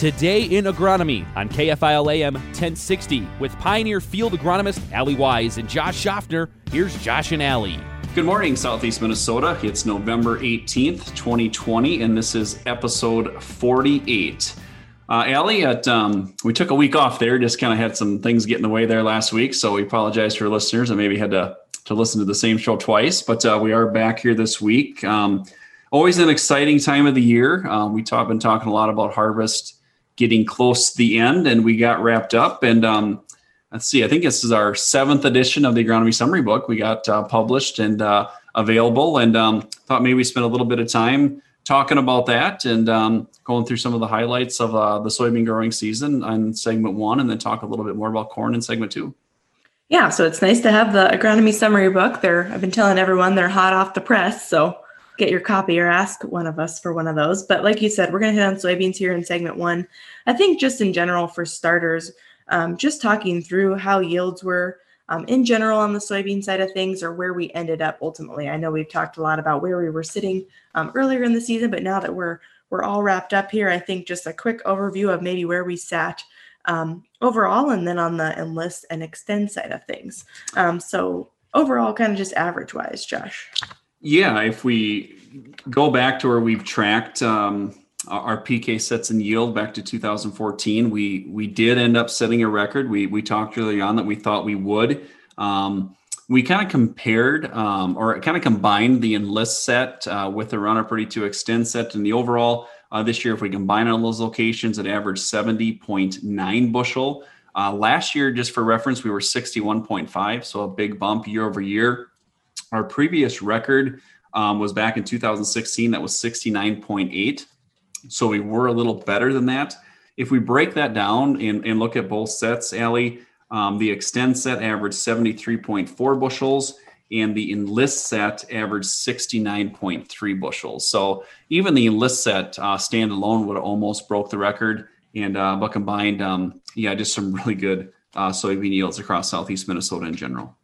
Today in Agronomy on KFIL AM 1060 with Pioneer Field Agronomist Allie Wise and Josh Schaffner. Here's Josh and Allie. Good morning, Southeast Minnesota. It's November 18th, 2020, and this is episode 48. Uh, Allie, at, um, we took a week off there, just kind of had some things get in the way there last week. So we apologize for listeners and maybe had to, to listen to the same show twice, but uh, we are back here this week. Um, always an exciting time of the year. Um, we've been talking a lot about harvest getting close to the end, and we got wrapped up. And um, let's see, I think this is our seventh edition of the agronomy summary book. We got uh, published and uh, available, and um, thought maybe we spend a little bit of time talking about that and um, going through some of the highlights of uh, the soybean growing season on segment one, and then talk a little bit more about corn in segment two. Yeah, so it's nice to have the agronomy summary book. They're I've been telling everyone they're hot off the press, so get your copy or ask one of us for one of those. But like you said, we're going to hit on soybeans here in segment one. I think just in general for starters, um, just talking through how yields were um, in general on the soybean side of things or where we ended up ultimately. I know we've talked a lot about where we were sitting um, earlier in the season, but now that we're we're all wrapped up here, I think just a quick overview of maybe where we sat um, overall, and then on the enlist and extend side of things. Um, so overall, kind of just average wise, Josh. Yeah, if we go back to where we've tracked um, our PK sets and yield back to 2014, we we did end up setting a record. We we talked early on that we thought we would. Um, we kind of compared um, or kind of combined the enlist set uh, with the Roundup Ready 2 Xtend set, and the overall uh, this year, if we combine all those locations, it averaged 70.9 bushel. Uh, last year, just for reference, we were 61.5, so a big bump year over year. Our previous record um, was back in 2016. That was 69.8. So we were a little better than that. If we break that down and, and look at both sets, Allie, um, the extend set averaged 73.4 bushels and the enlist set averaged 69.3 bushels. So even the enlist set uh, standalone would have almost broke the record. And uh, but combined, um, yeah, just some really good uh, soybean yields across southeast Minnesota in general.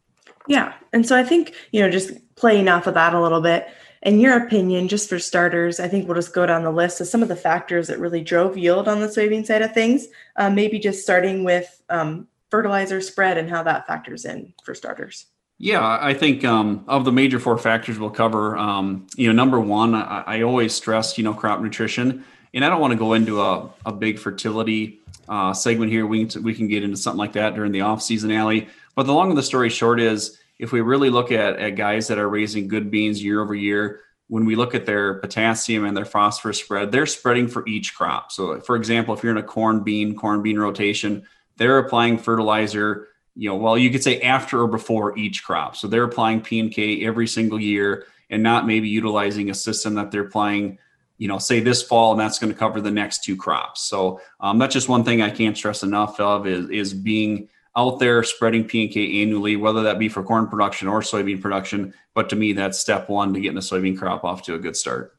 Yeah. And so I think, you know, just playing off of that a little bit, in your opinion, just for starters, I think we'll just go down the list of some of the factors that really drove yield on the soybean side of things. Um, maybe just starting with um, fertilizer spread and how that factors in for starters. Yeah, I think um, of the major four factors we'll cover, um, you know, number one, I, I, always stress, you know, crop nutrition. And I don't want to go into a, a big fertility uh, segment here. We can, we can get into something like that during the off season, Allie. But the long of the story short is if we really look at, at guys that are raising good beans year over year, when we look at their potassium and their phosphorus spread, they're spreading for each crop. So, for example, if you're in a corn bean, corn bean rotation, they're applying fertilizer, you know, well, you could say after or before each crop. So they're applying P and K every single year and not maybe utilizing a system that they're applying, you know, say this fall and that's going to cover the next two crops. So um, that's just one thing I can't stress enough of is, is being out there spreading P and K annually, whether that be for corn production or soybean production. But to me, that's step one to getting a soybean crop off to a good start.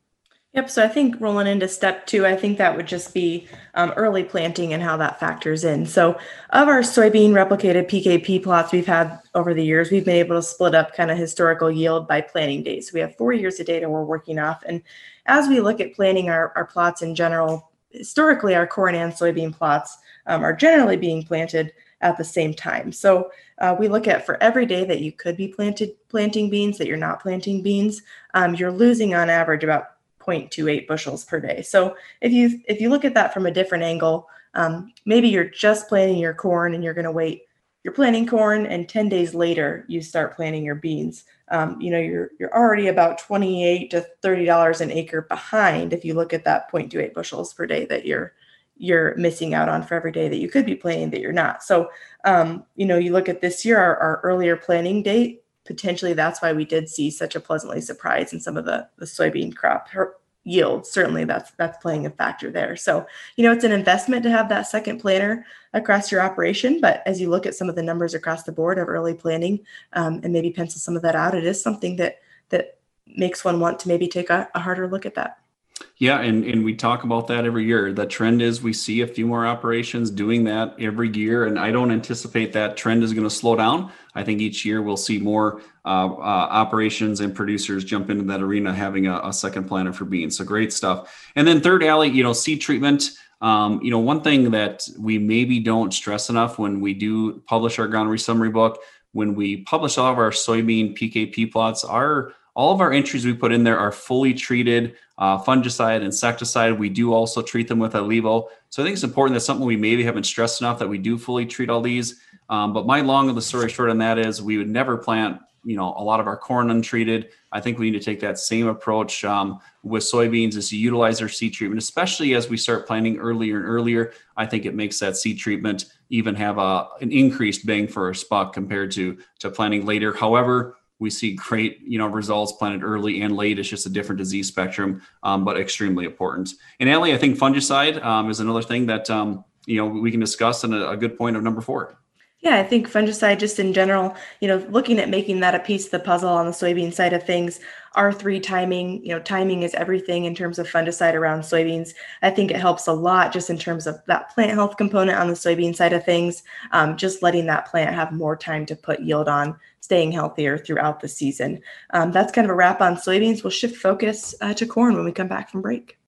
Yep. So I think rolling into step two, I think that would just be um, early planting and how that factors in. So, of our soybean replicated PKP plots we've had over the years, we've been able to split up kind of historical yield by planting dates. So we have four years of data we're working off. And as we look at planting our, our plots in general, historically, our corn and soybean plots um, are generally being planted at the same time. So uh, we look at for every day that you could be planted planting beans that you're not planting beans, um, you're losing on average about 0.28 bushels per day. So if you if you look at that from a different angle, um, maybe you're just planting your corn and you're going to wait. You're planting corn, and 10 days later you start planting your beans. Um, you know you're you're already about 28 to 30 dollars an acre behind if you look at that 0.28 bushels per day that you're you're missing out on for every day that you could be planting that you're not. So, um, you know, you look at this year, our, our, earlier planning date, potentially that's why we did see such a pleasantly surprise in some of the, the soybean crop yield. Certainly that's, that's playing a factor there. So, you know, it's an investment to have that second planner across your operation. But as you look at some of the numbers across the board of early planning um, and maybe pencil some of that out, it is something that, that makes one want to maybe take a, a harder look at that. Yeah, and, and we talk about that every year. The trend is we see a few more operations doing that every year, and I don't anticipate that trend is going to slow down. I think each year we'll see more uh, uh, operations and producers jump into that arena having a, a, second planter for beans. So great stuff. And then third, Allie, you know, seed treatment. Um, you know, one thing that we maybe don't stress enough when we do publish our agronomy summary book, when we publish all of our soybean PKP plots, our all of our entries we put in there are fully treated uh, fungicide, insecticide. We do also treat them with Ilevo. So I think it's important. That's something we maybe haven't stressed enough that we do fully treat all these. Um, but my long of the story short on that is we would never plant, you know, a lot of our corn untreated. I think we need to take that same approach um, with soybeans is to utilize our seed treatment, especially as we start planting earlier and earlier. I think it makes that seed treatment even have a, an increased bang for a buck compared to to planting later. However, we see great you know results planted early and late. It's just a different disease spectrum um, but extremely important. And Allie, i think fungicide um, is another thing that um, you know we can discuss and a good point of number four yeah, I think fungicide, just in general, you know, looking at making that a piece of the puzzle on the soybean side of things, R3 timing, you know, timing is everything in terms of fungicide around soybeans. I think it helps a lot just in terms of that plant health component on the soybean side of things, um, just letting that plant have more time to put yield on, staying healthier throughout the season. Um, that's kind of a wrap on soybeans. We'll shift focus uh, to corn when we come back from break.